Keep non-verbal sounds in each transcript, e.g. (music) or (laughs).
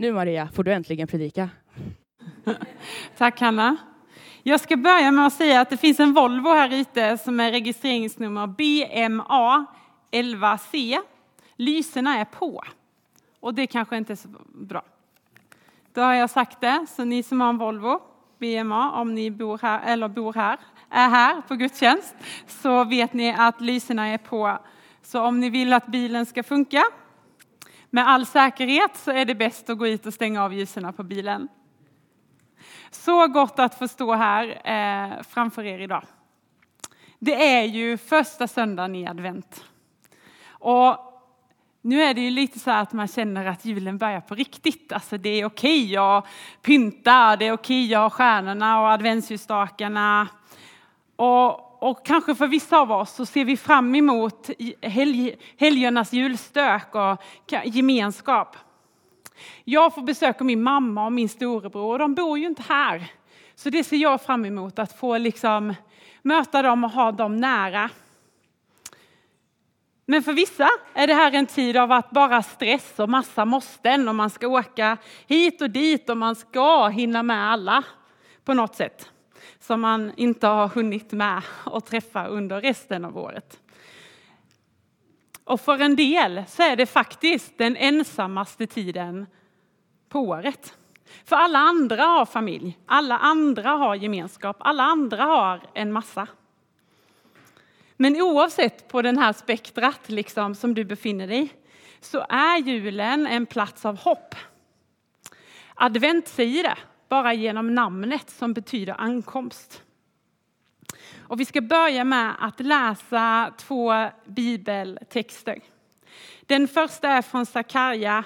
Nu Maria får du äntligen predika. (laughs) Tack Hanna. Jag ska börja med att säga att det finns en Volvo här ute som är registreringsnummer BMA 11C. Lyserna är på. Och det kanske inte är så bra. Då har jag sagt det, så ni som har en Volvo BMA, om ni bor här eller bor här, är här på gudstjänst, så vet ni att lyserna är på. Så om ni vill att bilen ska funka med all säkerhet så är det bäst att gå ut och stänga av ljusen på bilen. Så gott att få stå här eh, framför er idag. Det är ju första söndagen i advent. Och nu är det ju lite så att man känner att julen börjar på riktigt. Alltså det är okej att pynta, det är okej att ha stjärnorna och adventsljusstakarna. Och, och kanske för vissa av oss så ser vi fram emot helg, helgernas julstök och gemenskap. Jag får besöka min mamma och min storebror och de bor ju inte här. Så det ser jag fram emot, att få liksom möta dem och ha dem nära. Men för vissa är det här en tid av att bara stress och massa måsten och man ska åka hit och dit och man ska hinna med alla på något sätt som man inte har hunnit med att träffa under resten av året. Och för en del så är det faktiskt den ensammaste tiden på året. För alla andra har familj, alla andra har gemenskap, alla andra har en massa. Men oavsett på den här spektrat liksom, som du befinner dig så är julen en plats av hopp. Advent säger det, bara genom namnet som betyder ankomst. Och vi ska börja med att läsa två bibeltexter. Den första är från Sakarja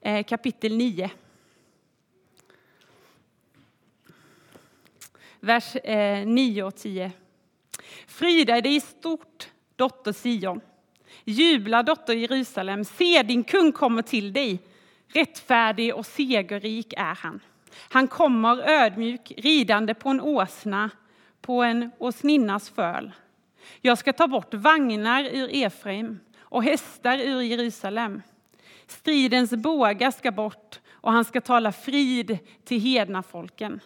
eh, kapitel 9. Vers eh, 9 och 10. Frida dig stort, dotter Sion. Jubla, dotter Jerusalem. Se, din kung kommer till dig. Rättfärdig och segerrik är han. Han kommer ödmjuk, ridande på en åsna, på en åsninnas föl. Jag ska ta bort vagnar ur Efraim och hästar ur Jerusalem. Stridens bågar ska bort och han ska tala frid till hedna folken.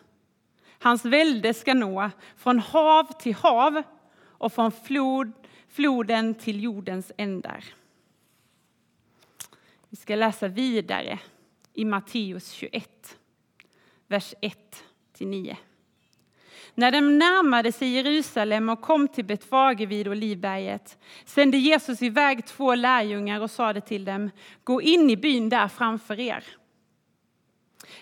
Hans välde ska nå från hav till hav och från flod, floden till jordens ändar. Vi ska läsa vidare i Matteus 21, vers 1 9. När de närmade sig Jerusalem och kom till Betfage vid Olivberget sände Jesus iväg två lärjungar och sade till dem, gå in i byn där framför er.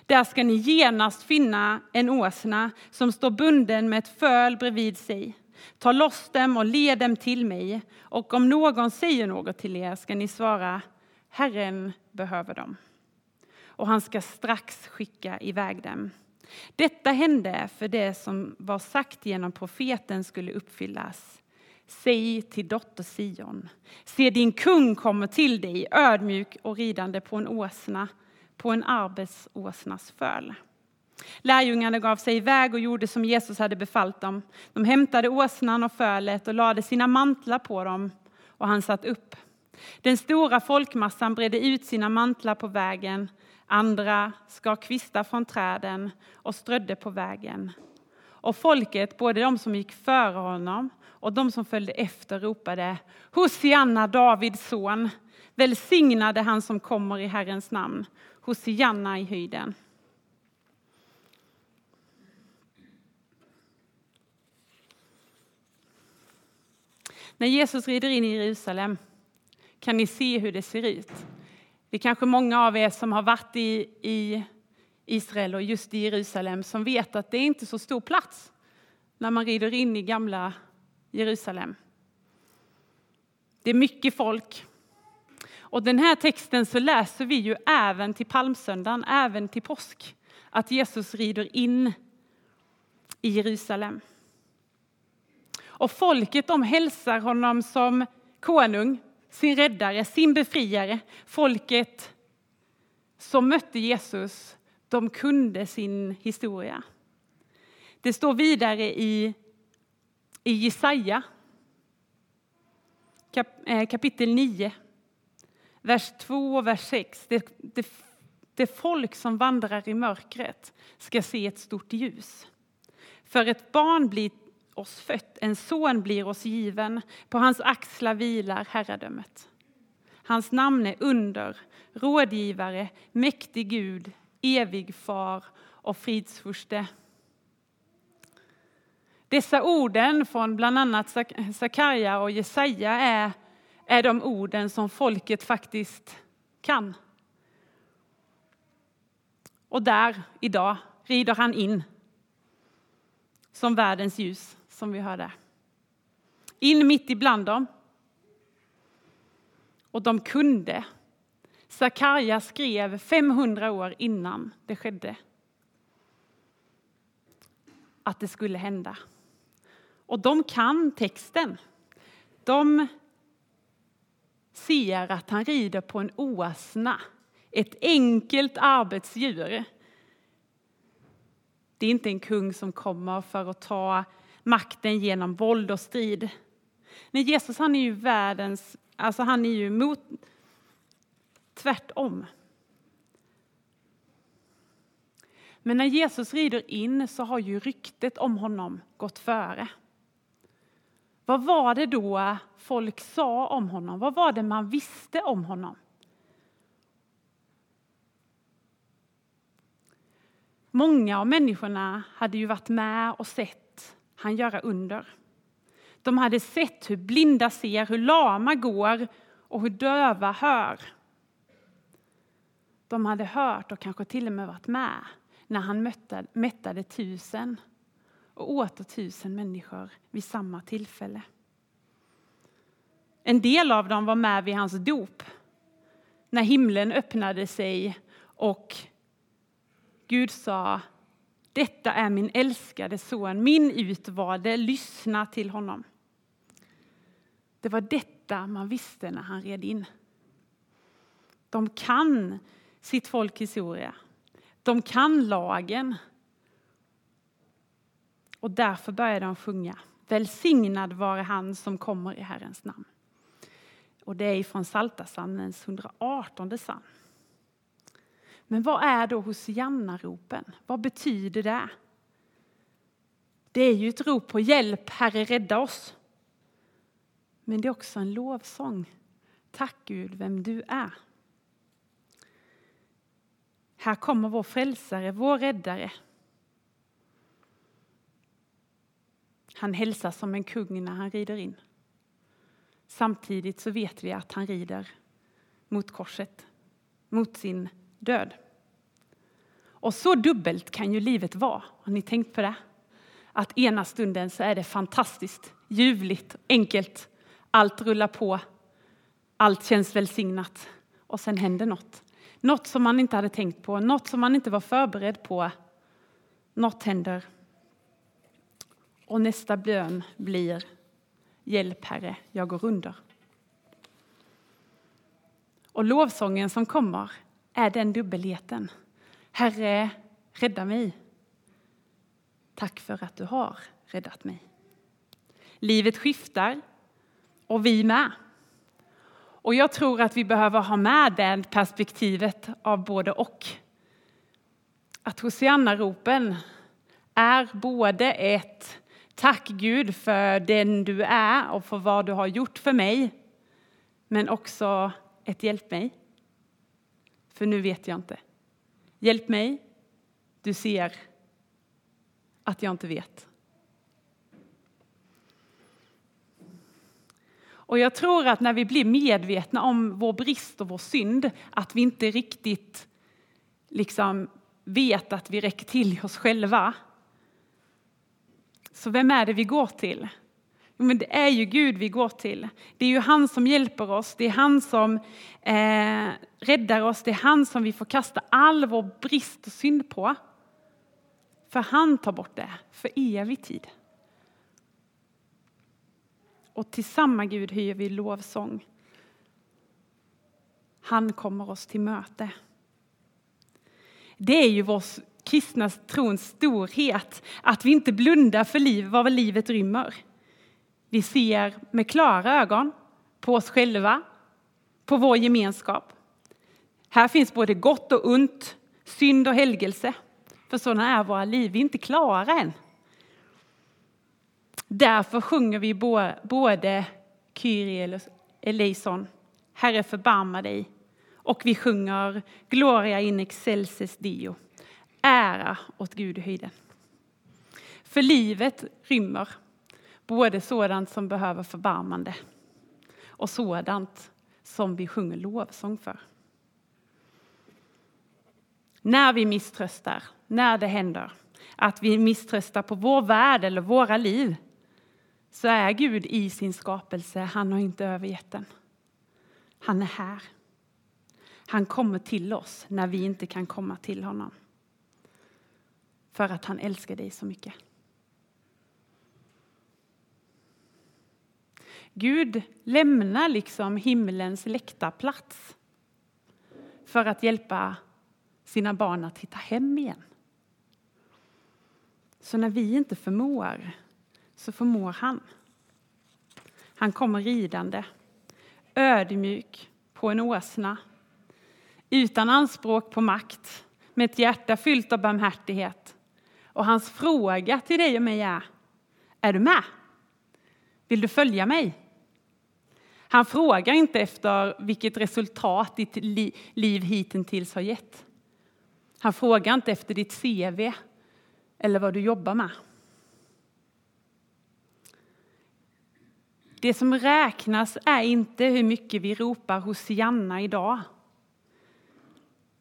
Där ska ni genast finna en åsna som står bunden med ett föl bredvid sig. Ta loss dem och led dem till mig, och om någon säger något till er ska ni svara, Herren behöver dem. Och han ska strax skicka iväg dem. Detta hände för det som var sagt genom profeten skulle uppfyllas. Säg till dotter Sion, se din kung kommer till dig ödmjuk och ridande på en åsna, på en arbetsåsnas föl. Lärjungarna gav sig iväg och gjorde som Jesus hade befallt dem. De hämtade åsnan och fölet och lade sina mantlar på dem och han satt upp. Den stora folkmassan bredde ut sina mantlar på vägen. Andra skar kvistar från träden och strödde på vägen. Och folket, både de som gick före honom och de som följde efter, ropade Hosianna, Davids son. Välsignade han som kommer i Herrens namn. Hosianna i höjden. När Jesus rider in i Jerusalem kan ni se hur det ser ut. Det är kanske många av er som har varit i, i Israel och just i Jerusalem som vet att det är inte så stor plats när man rider in i gamla Jerusalem. Det är mycket folk. Och den här texten så läser vi ju även till palmsöndagen, även till påsk, att Jesus rider in i Jerusalem. Och folket de hälsar honom som konung, sin räddare, sin befriare. Folket som mötte Jesus, de kunde sin historia. Det står vidare i, i Jesaja kap, eh, kapitel 9, vers 2 och vers 6. Det, det Det folk som vandrar i mörkret ska se ett stort ljus. För ett barn blir oss fött, en son blir oss given, på hans axlar vilar herradömet. Hans namn är under, rådgivare, mäktig Gud, evig far och fridsfurste. Dessa orden från bland annat Sakarja och Jesaja är, är de orden som folket faktiskt kan. Och där, idag, rider han in som världens ljus, som vi hörde. In mitt ibland dem. Och de kunde. Sakarja skrev 500 år innan det skedde att det skulle hända. Och de kan texten. De ser att han rider på en åsna, ett enkelt arbetsdjur. Det är inte en kung som kommer för att ta makten genom våld och strid. Nej, Jesus han är ju världens, alltså han är ju mot, tvärtom. Men när Jesus rider in så har ju ryktet om honom gått före. Vad var det då folk sa om honom? Vad var det man visste om honom? Många av människorna hade ju varit med och sett han göra under. De hade sett hur blinda ser, hur lama går och hur döva hör. De hade hört och kanske till och med varit med när han mättade tusen och åter tusen människor vid samma tillfälle. En del av dem var med vid hans dop när himlen öppnade sig och Gud sa detta är min älskade son, min utvalde, lyssna till honom. Det var detta man visste när han red in. De kan sitt folks historia. De kan lagen. Och därför började de sjunga. Välsignad vare han som kommer i Herrens namn. Och det är ifrån Psaltarpsalmens 118 psalm. Men vad är då Hosianna-ropen? Vad betyder det? Det är ju ett rop på hjälp, Herre rädda oss. Men det är också en lovsång. Tack Gud vem du är. Här kommer vår frälsare, vår räddare. Han hälsar som en kung när han rider in. Samtidigt så vet vi att han rider mot korset, mot sin död. Och så dubbelt kan ju livet vara. Har ni tänkt på det? Att ena stunden så är det fantastiskt, ljuvligt, enkelt. Allt rullar på. Allt känns välsignat. Och sen händer något. Något som man inte hade tänkt på, något som man inte var förberedd på. Något händer. Och nästa bön blir Hjälp Herre, jag går under. Och lovsången som kommer är den dubbelheten. Herre, rädda mig. Tack för att du har räddat mig. Livet skiftar och vi med. Och jag tror att vi behöver ha med det perspektivet av både och. Att Hosianna-ropen är både ett tack Gud för den du är och för vad du har gjort för mig, men också ett hjälp mig. För nu vet jag inte. Hjälp mig, du ser att jag inte vet. Och jag tror att när vi blir medvetna om vår brist och vår synd, att vi inte riktigt liksom vet att vi räcker till oss själva. Så vem är det vi går till? Men det är ju Gud vi går till. Det är ju han som hjälper oss, det är han som eh, räddar oss, det är han som vi får kasta all vår brist och synd på. För han tar bort det för evig tid. Och till samma Gud höjer vi lovsång. Han kommer oss till möte. Det är ju vår kristna trons storhet, att vi inte blundar för liv, vad livet rymmer. Vi ser med klara ögon på oss själva, på vår gemenskap. Här finns både gott och ont, synd och helgelse. För sådana är våra liv, vi är inte klara än. Därför sjunger vi både Kyrie eleison, Herre förbarma dig, och vi sjunger Gloria in excelsis Dio, ära åt Gud i höjden. För livet rymmer både sådant som behöver förbarmande och sådant som vi sjunger lovsång för. När vi misströstar, när det händer att vi misströstar på vår värld eller våra liv, så är Gud i sin skapelse. Han har inte övergett den. Han är här. Han kommer till oss när vi inte kan komma till honom. För att han älskar dig så mycket. Gud lämnar liksom himlens läktarplats för att hjälpa sina barn att hitta hem igen. Så när vi inte förmår, så förmår han. Han kommer ridande, ödmjuk på en åsna, utan anspråk på makt, med ett hjärta fyllt av barmhärtighet. Och hans fråga till dig och mig är, är du med? Vill du följa mig? Han frågar inte efter vilket resultat ditt liv hittills har gett. Han frågar inte efter ditt CV eller vad du jobbar med. Det som räknas är inte hur mycket vi ropar Hosianna idag,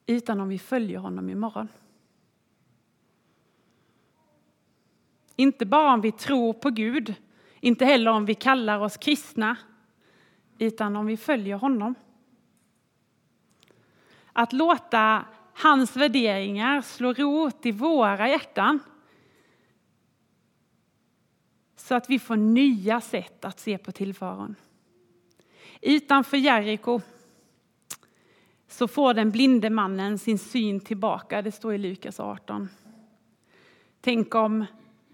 utan om vi följer honom imorgon. Inte bara om vi tror på Gud, inte heller om vi kallar oss kristna, utan om vi följer honom. Att låta hans värderingar slå rot i våra hjärtan så att vi får nya sätt att se på tillvaron. Utanför Jeriko så får den blinde mannen sin syn tillbaka. Det står i Lukas 18. Tänk om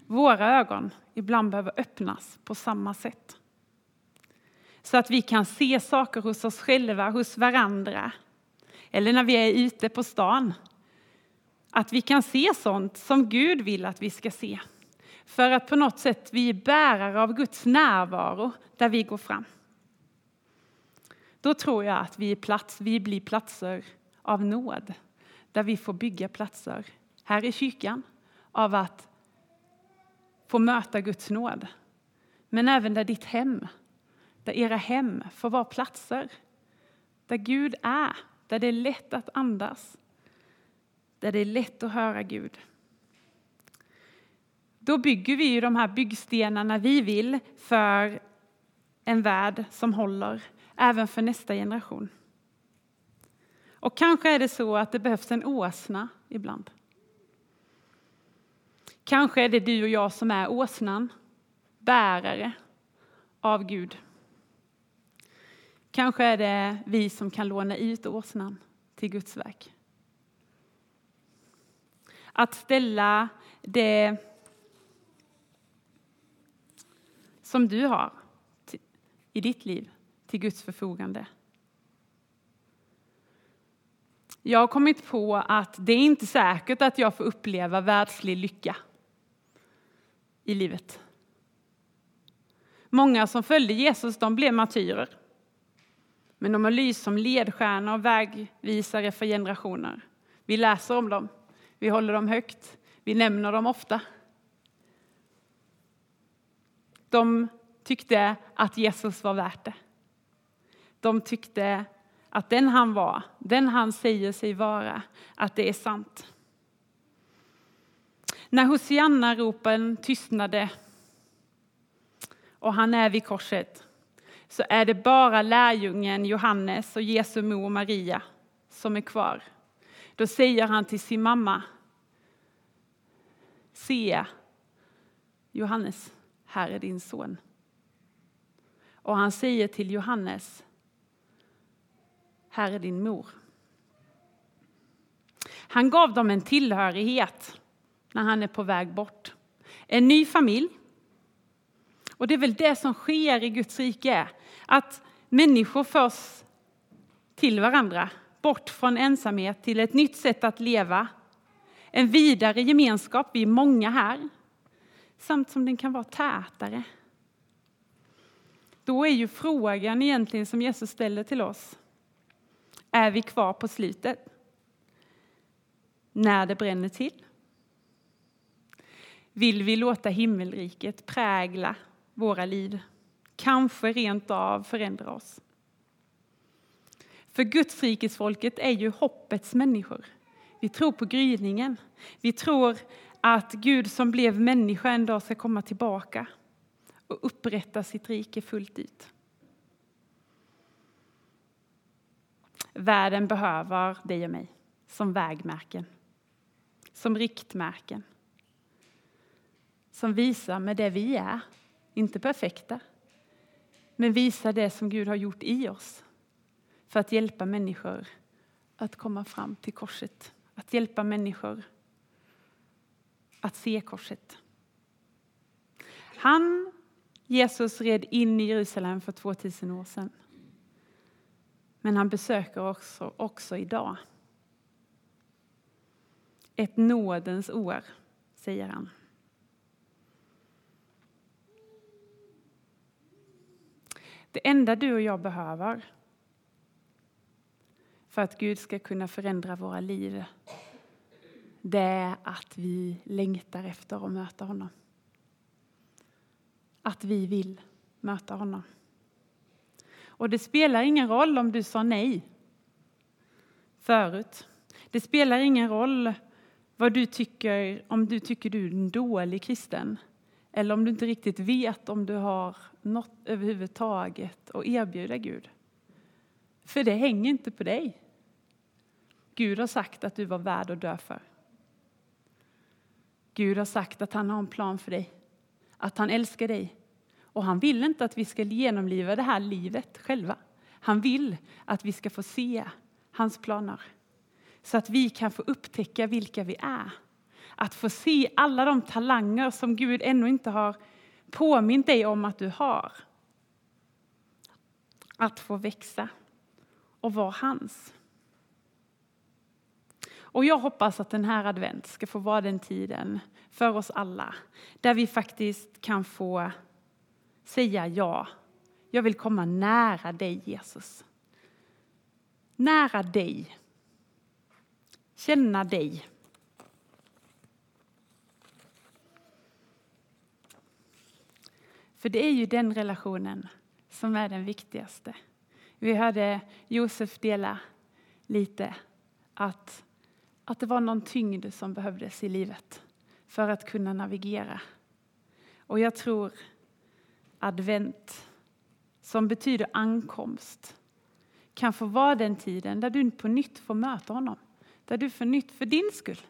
våra ögon ibland behöver öppnas på samma sätt. Så att vi kan se saker hos oss själva, hos varandra. Eller när vi är ute på stan. Att vi kan se sånt som Gud vill att vi ska se. För att på något sätt vi är bärare av Guds närvaro där vi går fram. Då tror jag att vi, är plats, vi blir platser av nåd. Där vi får bygga platser här i kyrkan av att få möta Guds nåd. Men även där ditt hem där era hem får vara platser där Gud är, där det är lätt att andas, där det är lätt att höra Gud. Då bygger vi ju de här byggstenarna vi vill för en värld som håller även för nästa generation. Och kanske är det så att det behövs en åsna ibland. Kanske är det du och jag som är åsnan, bärare av Gud. Kanske är det vi som kan låna ut åsnan till Guds verk. Att ställa det som du har i ditt liv till Guds förfogande. Jag har kommit på att det är inte säkert att jag får uppleva världslig lycka i livet. Många som följde Jesus de blev martyrer. Men de har lyst som ledstjärnor och vägvisare för generationer. Vi läser om dem, vi håller dem högt, vi nämner dem ofta. De tyckte att Jesus var värt det. De tyckte att den han var, den han säger sig vara, att det är sant. När Hosianna-ropen tystnade och han är vid korset så är det bara lärjungen Johannes och Jesu mor Maria som är kvar. Då säger han till sin mamma, se Johannes, här är din son. Och han säger till Johannes, här är din mor. Han gav dem en tillhörighet när han är på väg bort. En ny familj. Och det är väl det som sker i Guds rike. Att människor förs till varandra bort från ensamhet till ett nytt sätt att leva. En vidare gemenskap, vi är många här, samt som den kan vara tätare. Då är ju frågan egentligen som Jesus ställer till oss, är vi kvar på slutet? När det bränner till? Vill vi låta himmelriket prägla våra liv? Kanske rent av förändra oss? För Gudsrikesfolket är ju hoppets människor. Vi tror på gryningen. Vi tror att Gud som blev människa en dag ska komma tillbaka och upprätta sitt rike fullt ut. Världen behöver dig och mig som vägmärken, som riktmärken. Som visar med det vi är, inte perfekta, men visar det som Gud har gjort i oss för att hjälpa människor att komma fram till korset. Att hjälpa människor att se korset. Han, Jesus, red in i Jerusalem för 2000 år sedan. Men han besöker också, också idag. Ett nådens år, säger han. Det enda du och jag behöver för att Gud ska kunna förändra våra liv, det är att vi längtar efter att möta honom. Att vi vill möta honom. Och det spelar ingen roll om du sa nej förut. Det spelar ingen roll vad du tycker, om du tycker du är en dålig kristen. Eller om du inte riktigt vet om du har något överhuvudtaget att erbjuda Gud. För det hänger inte på dig. Gud har sagt att du var värd att dö för. Gud har sagt att han har en plan för dig, att han älskar dig. Och han vill inte att vi ska genomliva det här livet själva. Han vill att vi ska få se hans planer. Så att vi kan få upptäcka vilka vi är. Att få se alla de talanger som Gud ännu inte har påmint dig om att du har. Att få växa och vara hans. Och jag hoppas att den här advent ska få vara den tiden för oss alla där vi faktiskt kan få säga ja. Jag vill komma nära dig Jesus. Nära dig. Känna dig. För det är ju den relationen som är den viktigaste. Vi hörde Josef dela lite att, att det var någon tyngd som behövdes i livet för att kunna navigera. Och jag tror advent, som betyder ankomst, kan få vara den tiden där du på nytt får möta honom. Där du får nytt för din skull.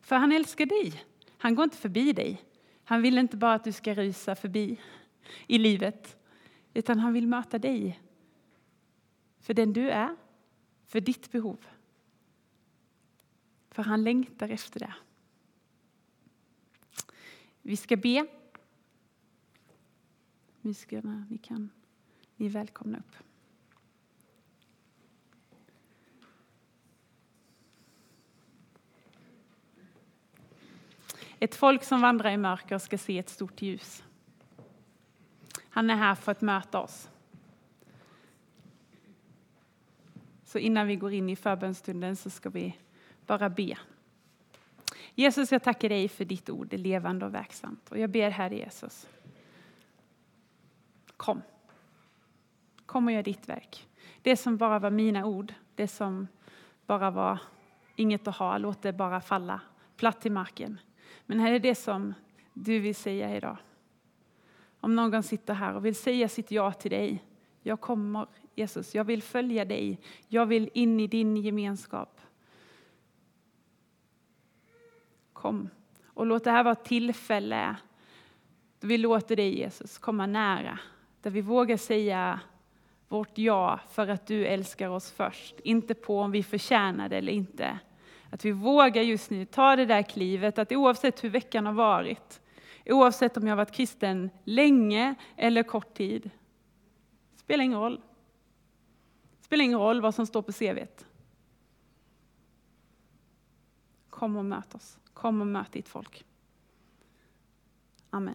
För han älskar dig. Han går inte förbi dig. Han vill inte bara att du ska rusa förbi i livet. Utan han vill möta dig för den du är, för ditt behov. För han längtar efter det. Vi ska be. Musikerna, ni kan, ni är välkomna upp. Ett folk som vandrar i mörker ska se ett stort ljus. Han är här för att möta oss. Så innan vi går in i förbönstunden så ska vi bara be. Jesus, jag tackar dig för ditt ord, det är levande och verksamt. Och jag ber, Herre Jesus, kom. Kom och gör ditt verk. Det som bara var mina ord, det som bara var inget att ha, låt det bara falla platt till marken. Men här är det som du vill säga idag. Om någon sitter här och vill säga sitt ja till dig. Jag kommer, Jesus, jag vill följa dig. Jag vill in i din gemenskap. Kom och låt det här vara ett tillfälle då vi låter dig, Jesus, komma nära. Där vi vågar säga vårt ja för att du älskar oss först. Inte på om vi förtjänar det eller inte. Att vi vågar just nu ta det där klivet, att oavsett hur veckan har varit, Oavsett om jag varit kristen länge eller kort tid. Spelar ingen roll. Spelar ingen roll vad som står på CVt. Kom och möt oss. Kom och möt ditt folk. Amen.